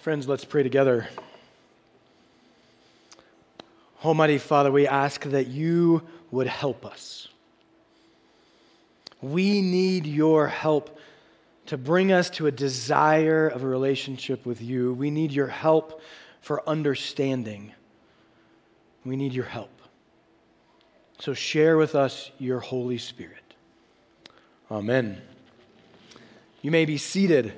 Friends, let's pray together. Almighty Father, we ask that you would help us. We need your help to bring us to a desire of a relationship with you. We need your help for understanding. We need your help. So share with us your Holy Spirit. Amen. You may be seated.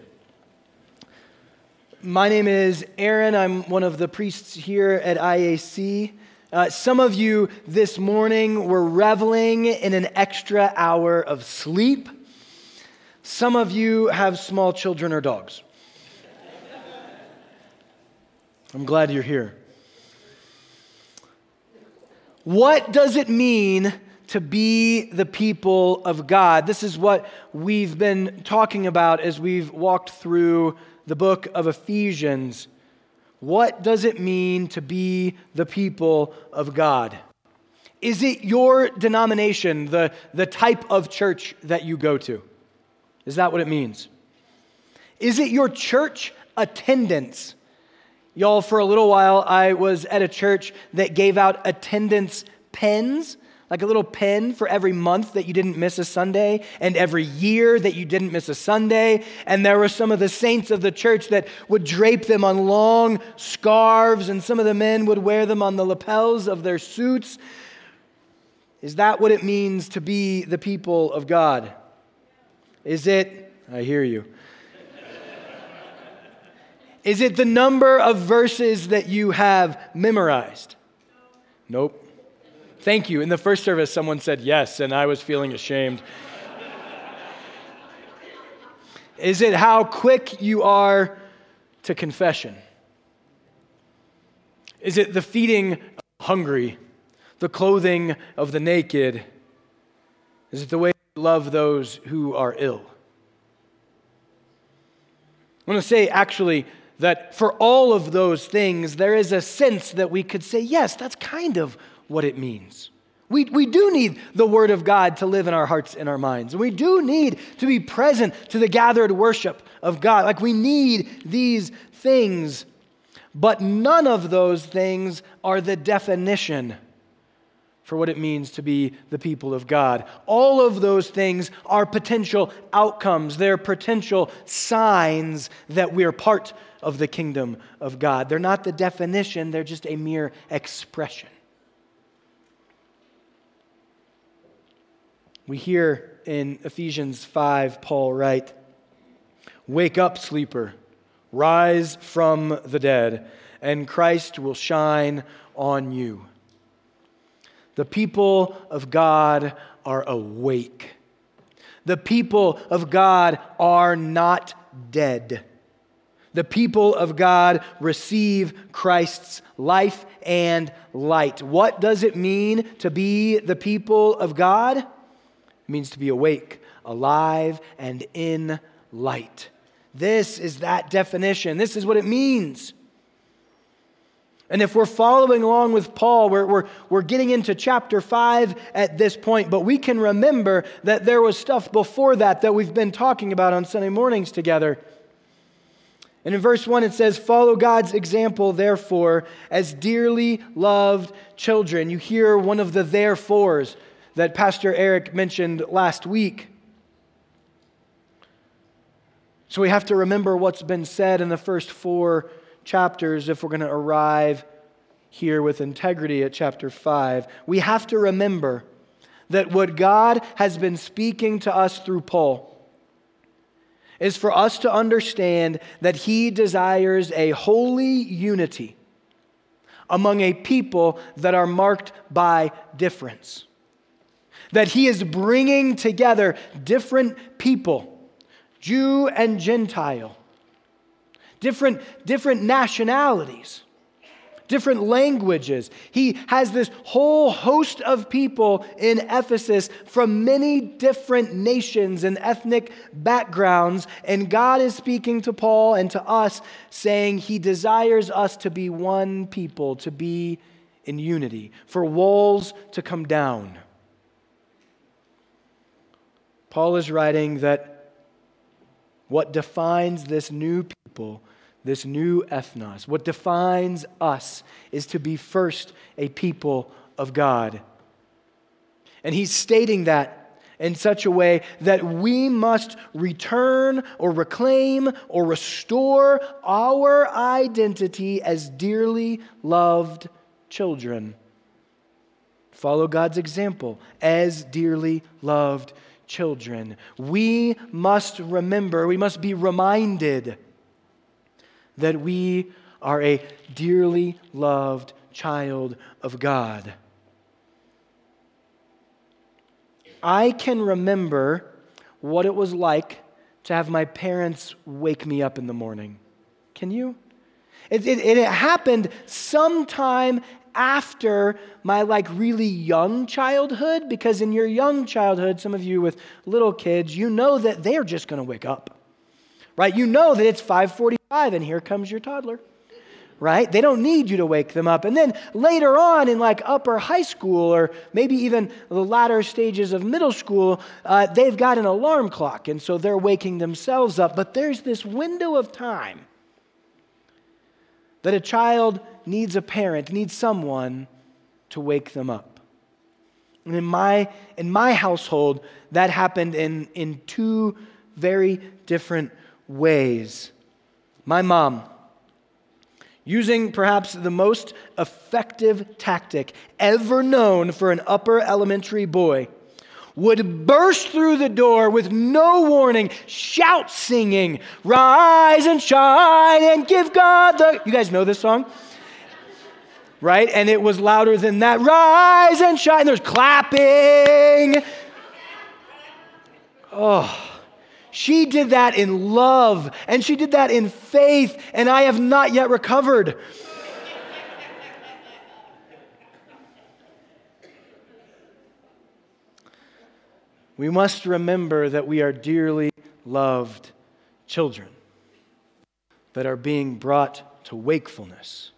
My name is Aaron. I'm one of the priests here at IAC. Uh, some of you this morning were reveling in an extra hour of sleep. Some of you have small children or dogs. I'm glad you're here. What does it mean to be the people of God? This is what we've been talking about as we've walked through the book of Ephesians. What does it mean to be the people of God? Is it your denomination, the, the type of church that you go to? Is that what it means? Is it your church attendance? Y'all, for a little while, I was at a church that gave out attendance pens like a little pen for every month that you didn't miss a Sunday and every year that you didn't miss a Sunday. And there were some of the saints of the church that would drape them on long scarves, and some of the men would wear them on the lapels of their suits. Is that what it means to be the people of God? Is it, I hear you. Is it the number of verses that you have memorized? Nope. Thank you. In the first service, someone said yes, and I was feeling ashamed. Is it how quick you are to confession? Is it the feeding hungry, the clothing of the naked? Is it the way you love those who are ill? I want to say, actually, that for all of those things, there is a sense that we could say, yes, that's kind of what it means. We, we do need the Word of God to live in our hearts and our minds. We do need to be present to the gathered worship of God. Like we need these things. But none of those things are the definition for what it means to be the people of God. All of those things are potential outcomes, they're potential signs that we're part of the kingdom of God. They're not the definition, they're just a mere expression. We hear in Ephesians 5, Paul write, Wake up, sleeper, rise from the dead, and Christ will shine on you. The people of God are awake. The people of God are not dead. The people of God receive Christ's life and light. What does it mean to be the people of God? Means to be awake, alive, and in light. This is that definition. This is what it means. And if we're following along with Paul, we're, we're, we're getting into chapter 5 at this point, but we can remember that there was stuff before that that we've been talking about on Sunday mornings together. And in verse 1, it says, Follow God's example, therefore, as dearly loved children. You hear one of the therefores that Pastor Eric mentioned last week. So we have to remember what's been said in the first four chapters if we're going to arrive here with integrity at chapter 5. We have to remember that what God has been speaking to us through Paul is for us to understand that He desires a holy unity among a people that are marked by difference that he is bringing together different people, Jew and Gentile, different, different nationalities, different languages. He has this whole host of people in Ephesus from many different nations and ethnic backgrounds. And God is speaking to Paul and to us, saying he desires us to be one people, to be in unity, for walls to come down Paul is writing that what defines this new people this new ethnos. What defines us is to be first a people of God. And he's stating that in such a way that we must return or reclaim or restore our identity as dearly loved children. Follow God's example as dearly loved children. We must remember, we must be reminded that we are a dearly loved child of God. I can remember what it was like to have my parents wake me up in the morning. Can you? It, it, it, happened sometime after my like really young childhood because in your young childhood some of you with little kids you know that they're just going to wake up right you know that it's 5:45 and here comes your toddler right? They don't need you to wake them up. And then later on in like upper high school or maybe even the latter stages of middle school, uh, they've got an alarm clock. And so they're waking themselves up. But there's this window of time that a child needs a parent, needs someone to wake them up. And in my, in my household, that happened in, in two very different ways. My mom, using perhaps the most effective tactic ever known for an upper elementary boy, would burst through the door with no warning, shout singing, Rise and shine and give God the. You guys know this song? Right? And it was louder than that. Rise and shine. There's clapping. Oh. She did that in love and she did that in faith, and I have not yet recovered. We must remember that we are dearly loved children that are being brought to wakefulness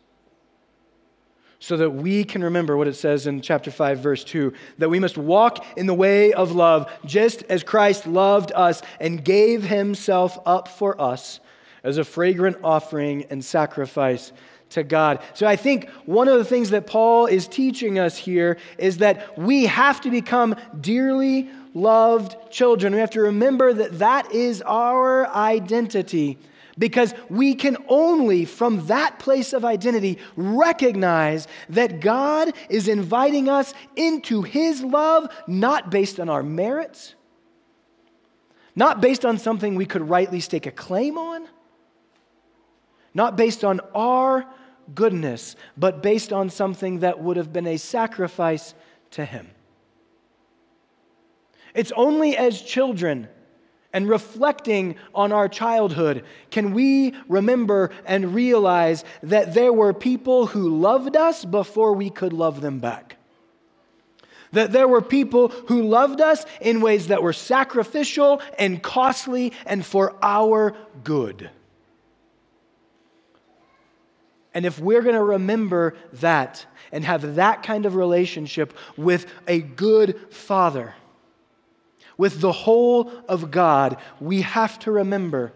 so that we can remember what it says in chapter 5, verse 2 that we must walk in the way of love, just as Christ loved us and gave himself up for us as a fragrant offering and sacrifice to God. So I think one of the things that Paul is teaching us here is that we have to become dearly loved children. We have to remember that that is our identity because we can only, from that place of identity, recognize that God is inviting us into His love, not based on our merits, not based on something we could rightly stake a claim on, not based on our goodness, but based on something that would have been a sacrifice to Him. It's only as children and reflecting on our childhood, can we remember and realize that there were people who loved us before we could love them back? That there were people who loved us in ways that were sacrificial and costly and for our good. And if we're going to remember that and have that kind of relationship with a good father, with the whole of God, we have to remember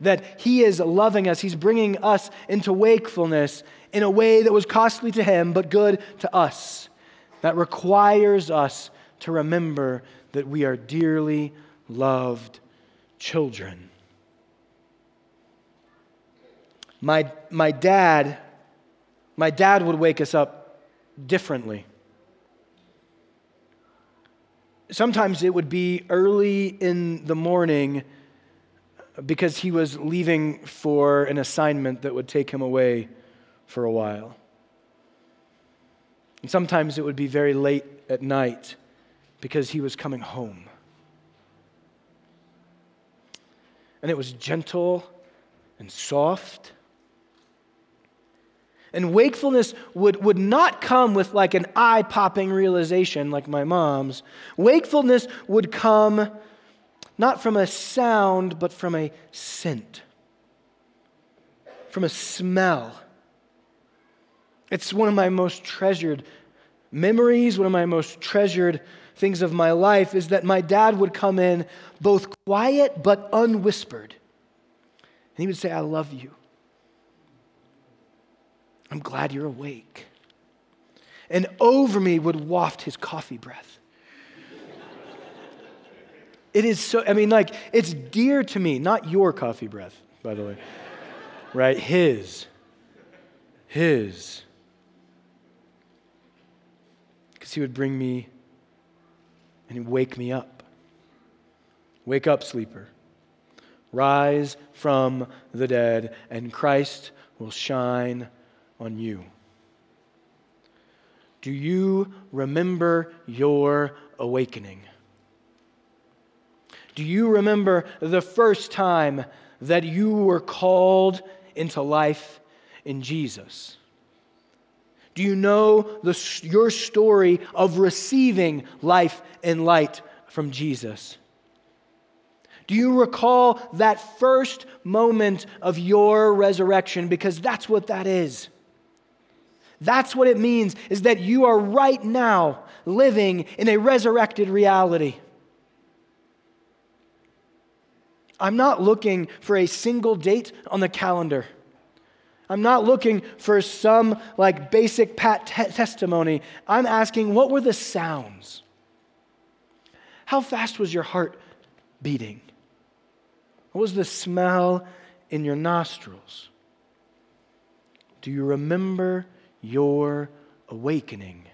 that He is loving us. He's bringing us into wakefulness in a way that was costly to Him, but good to us. That requires us to remember that we are dearly loved children. My, my dad, my dad would wake us up differently sometimes it would be early in the morning because he was leaving for an assignment that would take him away for a while. And sometimes it would be very late at night because he was coming home. And it was gentle and soft and wakefulness would, would not come with like an eye popping realization like my mom's. Wakefulness would come not from a sound, but from a scent, from a smell. It's one of my most treasured memories, one of my most treasured things of my life is that my dad would come in both quiet but unwhispered. And he would say, I love you. I'm glad you're awake. And over me would waft his coffee breath. It is so, I mean, like, it's dear to me, not your coffee breath, by the way, right? His. His. Because he would bring me and he'd wake me up. Wake up, sleeper. Rise from the dead, and Christ will shine on you. Do you remember your awakening? Do you remember the first time that you were called into life in Jesus? Do you know the, your story of receiving life and light from Jesus? Do you recall that first moment of your resurrection? Because that's what that is. That's what it means, is that you are right now living in a resurrected reality. I'm not looking for a single date on the calendar. I'm not looking for some like basic pat te- testimony. I'm asking, what were the sounds? How fast was your heart beating? What was the smell in your nostrils? Do you remember your awakening?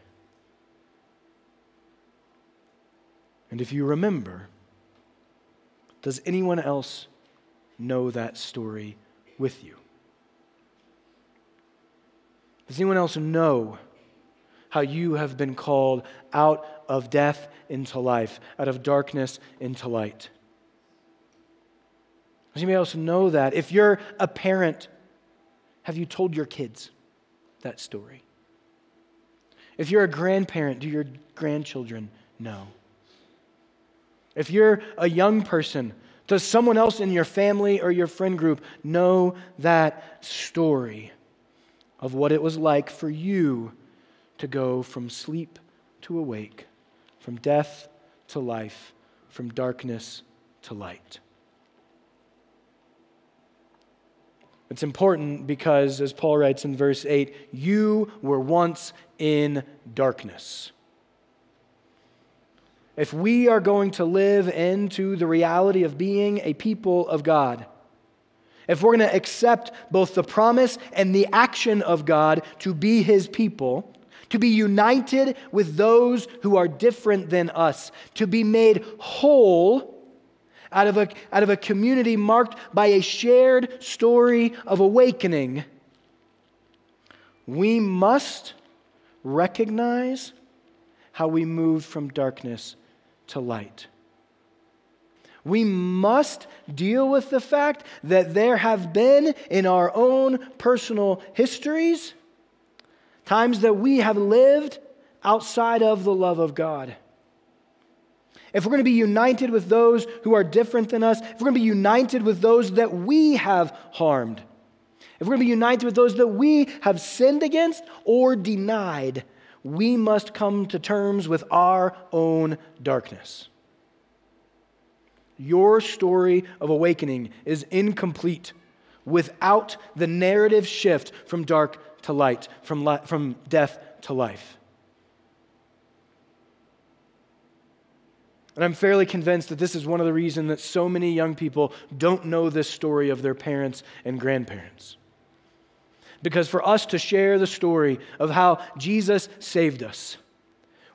And if you remember, does anyone else know that story with you? Does anyone else know how you have been called out of death into life, out of darkness into light? Does anybody else know that? If you're a parent, have you told your kids that story? If you're a grandparent, do your grandchildren know? If you're a young person, does someone else in your family or your friend group know that story of what it was like for you to go from sleep to awake, from death to life, from darkness to light? It's important because, as Paul writes in verse 8, you were once in darkness. If we are going to live into the reality of being a people of God, if we're going to accept both the promise and the action of God to be his people, to be united with those who are different than us, to be made whole out of a, out of a community marked by a shared story of awakening, we must recognize how we moved from darkness to light. We must deal with the fact that there have been in our own personal histories times that we have lived outside of the love of God if we're going to be united with those who are different than us, if we're going to be united with those that we have harmed, if we're going to be united with those that we have sinned against or denied, we must come to terms with our own darkness. Your story of awakening is incomplete without the narrative shift from dark to light, from, li- from death to life. And I'm fairly convinced that this is one of the reasons that so many young people don't know this story of their parents and grandparents. Because for us to share the story of how Jesus saved us,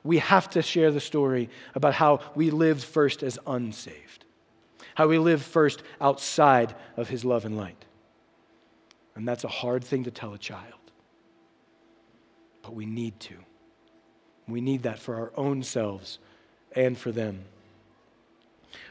we have to share the story about how we lived first as unsaved, how we lived first outside of his love and light. And that's a hard thing to tell a child. But we need to. We need that for our own selves and for them.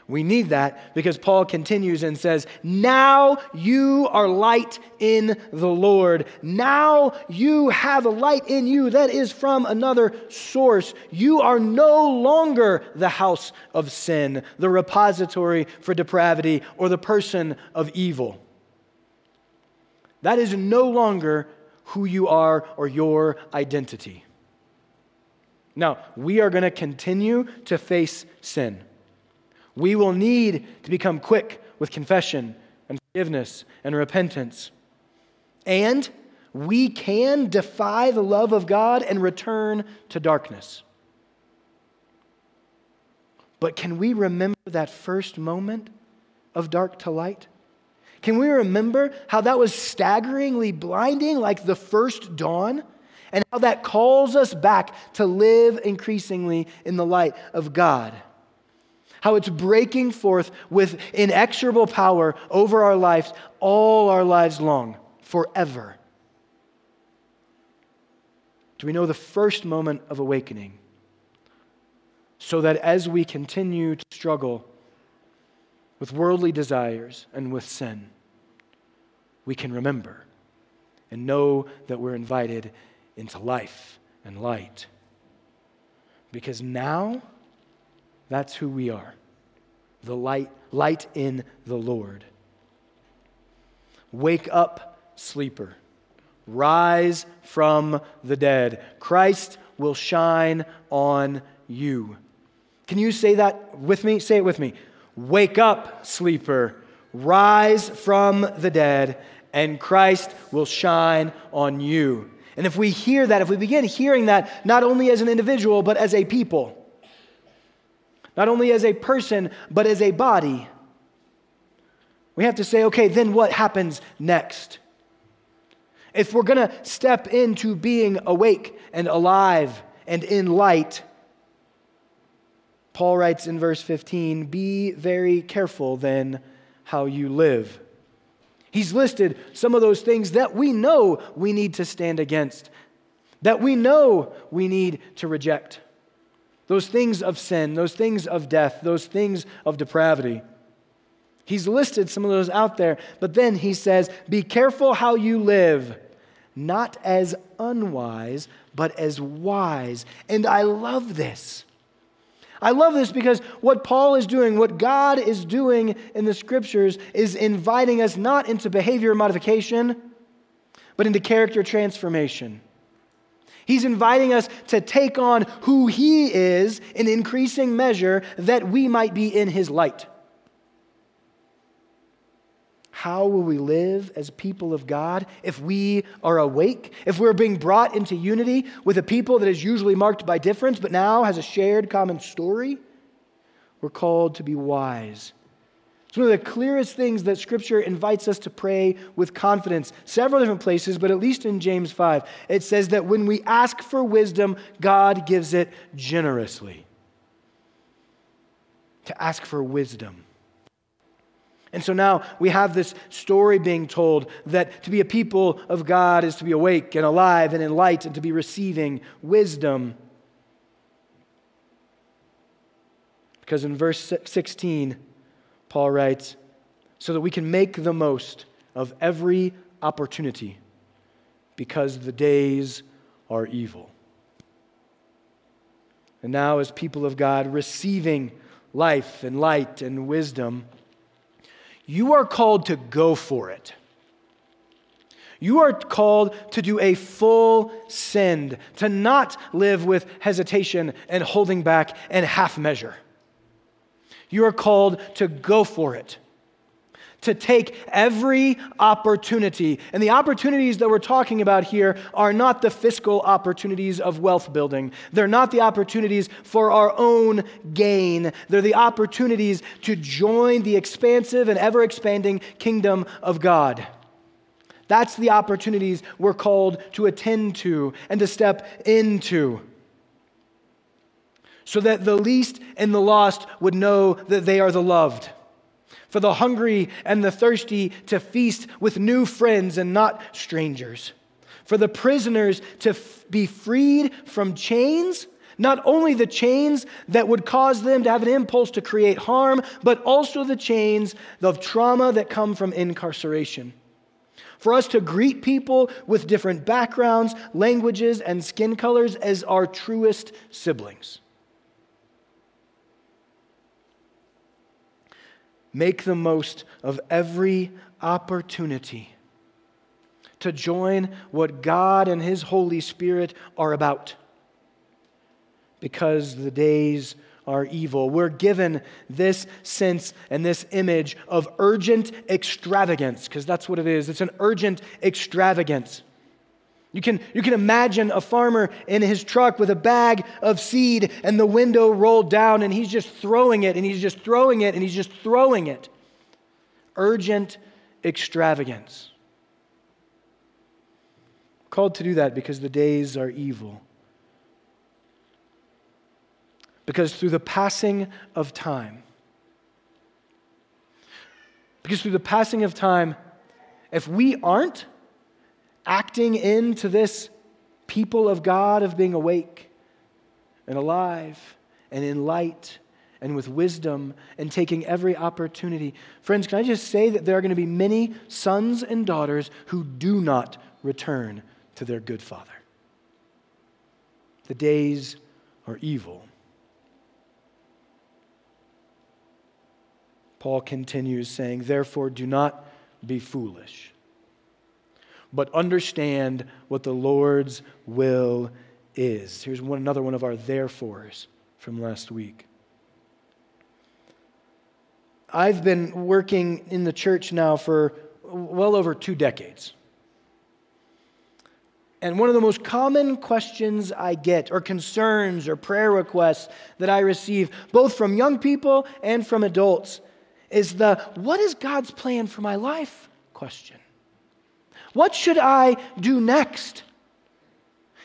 We need that because Paul continues and says, Now you are light in the Lord. Now you have a light in you that is from another source. You are no longer the house of sin, the repository for depravity, or the person of evil. That is no longer who you are or your identity. Now, we are going to continue to face sin. We will need to become quick with confession and forgiveness and repentance. And we can defy the love of God and return to darkness. But can we remember that first moment of dark to light? Can we remember how that was staggeringly blinding, like the first dawn? And how that calls us back to live increasingly in the light of God. How it's breaking forth with inexorable power over our lives all our lives long, forever. Do we know the first moment of awakening? So that as we continue to struggle with worldly desires and with sin, we can remember and know that we're invited into life and light. Because now, that's who we are the light, light in the Lord. Wake up, sleeper. Rise from the dead. Christ will shine on you. Can you say that with me? Say it with me. Wake up, sleeper. Rise from the dead, and Christ will shine on you. And if we hear that, if we begin hearing that, not only as an individual, but as a people, not only as a person, but as a body, we have to say, okay, then what happens next? If we're going to step into being awake and alive and in light, Paul writes in verse 15, be very careful then how you live He's listed some of those things that we know we need to stand against, that we know we need to reject. Those things of sin, those things of death, those things of depravity. He's listed some of those out there, but then he says, Be careful how you live, not as unwise, but as wise. And I love this. I love this because what Paul is doing, what God is doing in the scriptures, is inviting us not into behavior modification, but into character transformation. He's inviting us to take on who He is in increasing measure that we might be in His light. How will we live as people of God if we are awake? If we're being brought into unity with a people that is usually marked by difference but now has a shared common story? We're called to be wise. It's one of the clearest things that Scripture invites us to pray with confidence. Several different places, but at least in James 5, it says that when we ask for wisdom, God gives it generously. To ask for wisdom. And so now we have this story being told that to be a people of God is to be awake and alive and in light and to be receiving wisdom. Because in verse 16, Paul writes, so that we can make the most of every opportunity because the days are evil. And now, as people of God, receiving life and light and wisdom, you are called to go for it. You are called to do a full send, to not live with hesitation and holding back and half measure. You are called to go for it to take every opportunity. And the opportunities that we're talking about here are not the fiscal opportunities of wealth building. They're not the opportunities for our own gain. They're the opportunities to join the expansive and ever expanding kingdom of God. That's the opportunities we're called to attend to and to step into so that the least and the lost would know that they are the loved for the hungry and the thirsty to feast with new friends and not strangers, for the prisoners to f- be freed from chains. Not only the chains that would cause them to have an impulse to create harm, but also the chains of trauma that come from incarceration. For us to greet people with different backgrounds, languages, and skin colors as our truest siblings. Make the most of every opportunity to join what God and His Holy Spirit are about because the days are evil. We're given this sense and this image of urgent extravagance, because that's what it is. It's an urgent extravagance. You can, you can imagine a farmer in his truck with a bag of seed and the window rolled down, and he's just throwing it, and he's just throwing it, and he's just throwing it. Urgent extravagance. Called to do that because the days are evil. Because through the passing of time, because through the passing of time, if we aren't acting into this people of God of being awake and alive and in light and with wisdom and taking every opportunity. Friends, can I just say that there are going to be many sons and daughters who do not return to their good father? The days are evil. Paul continues saying, Therefore, do not be foolish, but understand what the Lord's will is. Here's one, another one of our therefores from last week. I've been working in the church now for well over two decades. And one of the most common questions I get, or concerns, or prayer requests that I receive, both from young people and from adults, is the what is God's plan for my life question. What should I do next?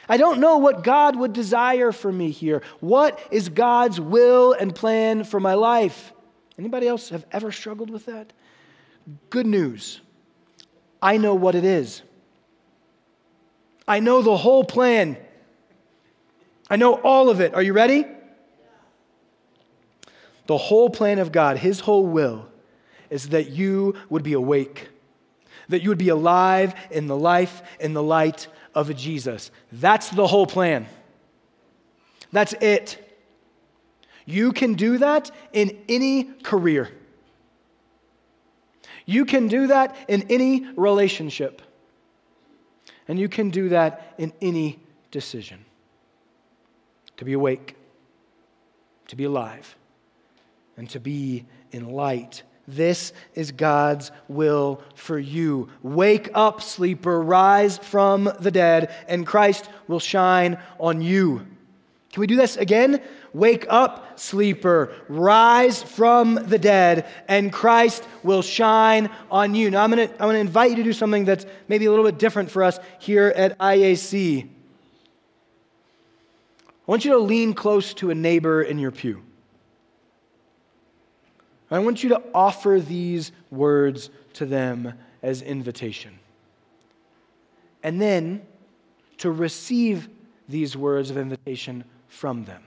I don't know what God would desire for me here. What is God's will and plan for my life? Anybody else have ever struggled with that? Good news. I know what it is. I know the whole plan. I know all of it. Are you ready? The whole plan of God, His whole will, is that you would be awake, that you would be alive in the life, in the light of Jesus. That's the whole plan. That's it. You can do that in any career. You can do that in any relationship. And you can do that in any decision. To be awake, to be alive, and to be in light. This is God's will for you. Wake up, sleeper, rise from the dead, and Christ will shine on you. Can we do this again? Wake up, sleeper, rise from the dead, and Christ will shine on you. Now, I'm going to I'm going to invite you to do something that's maybe a little bit different for us here at IAC. I want you to lean close to a neighbor in your pew. I want you to offer these words to them as invitation. And then to receive these words of invitation from them.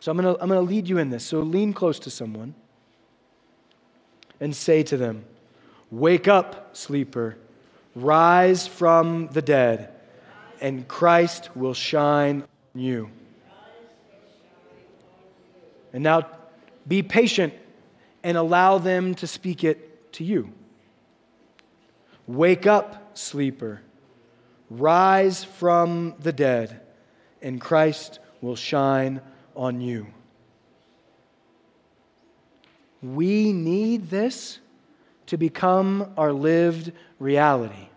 So I'm going to I'm going to lead you in this. So lean close to someone and say to them, Wake up, sleeper, rise from the dead, and Christ will shine on you. And now be patient and allow them to speak it to you. Wake up, sleeper, rise from the dead, and Christ will shine on you. We need this to become our lived reality.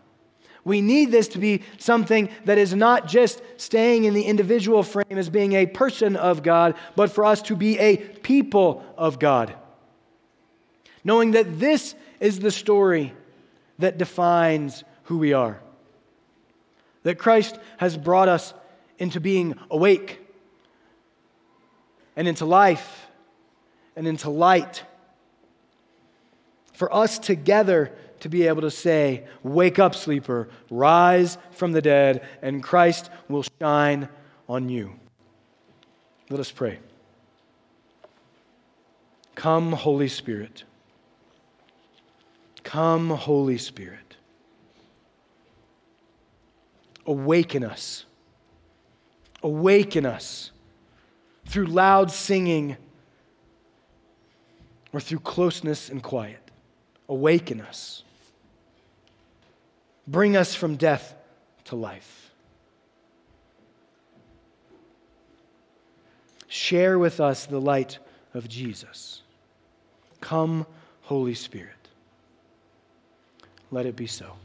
We need this to be something that is not just staying in the individual frame as being a person of God, but for us to be a people of God. Knowing that this is the story that defines who we are. That Christ has brought us into being awake and into life and into light. For us together to be able to say, Wake up, sleeper, rise from the dead, and Christ will shine on you. Let us pray. Come, Holy Spirit. Come, Holy Spirit. Awaken us. Awaken us through loud singing or through closeness and quiet. Awaken us. Bring us from death to life. Share with us the light of Jesus. Come, Holy Spirit. Let it be so.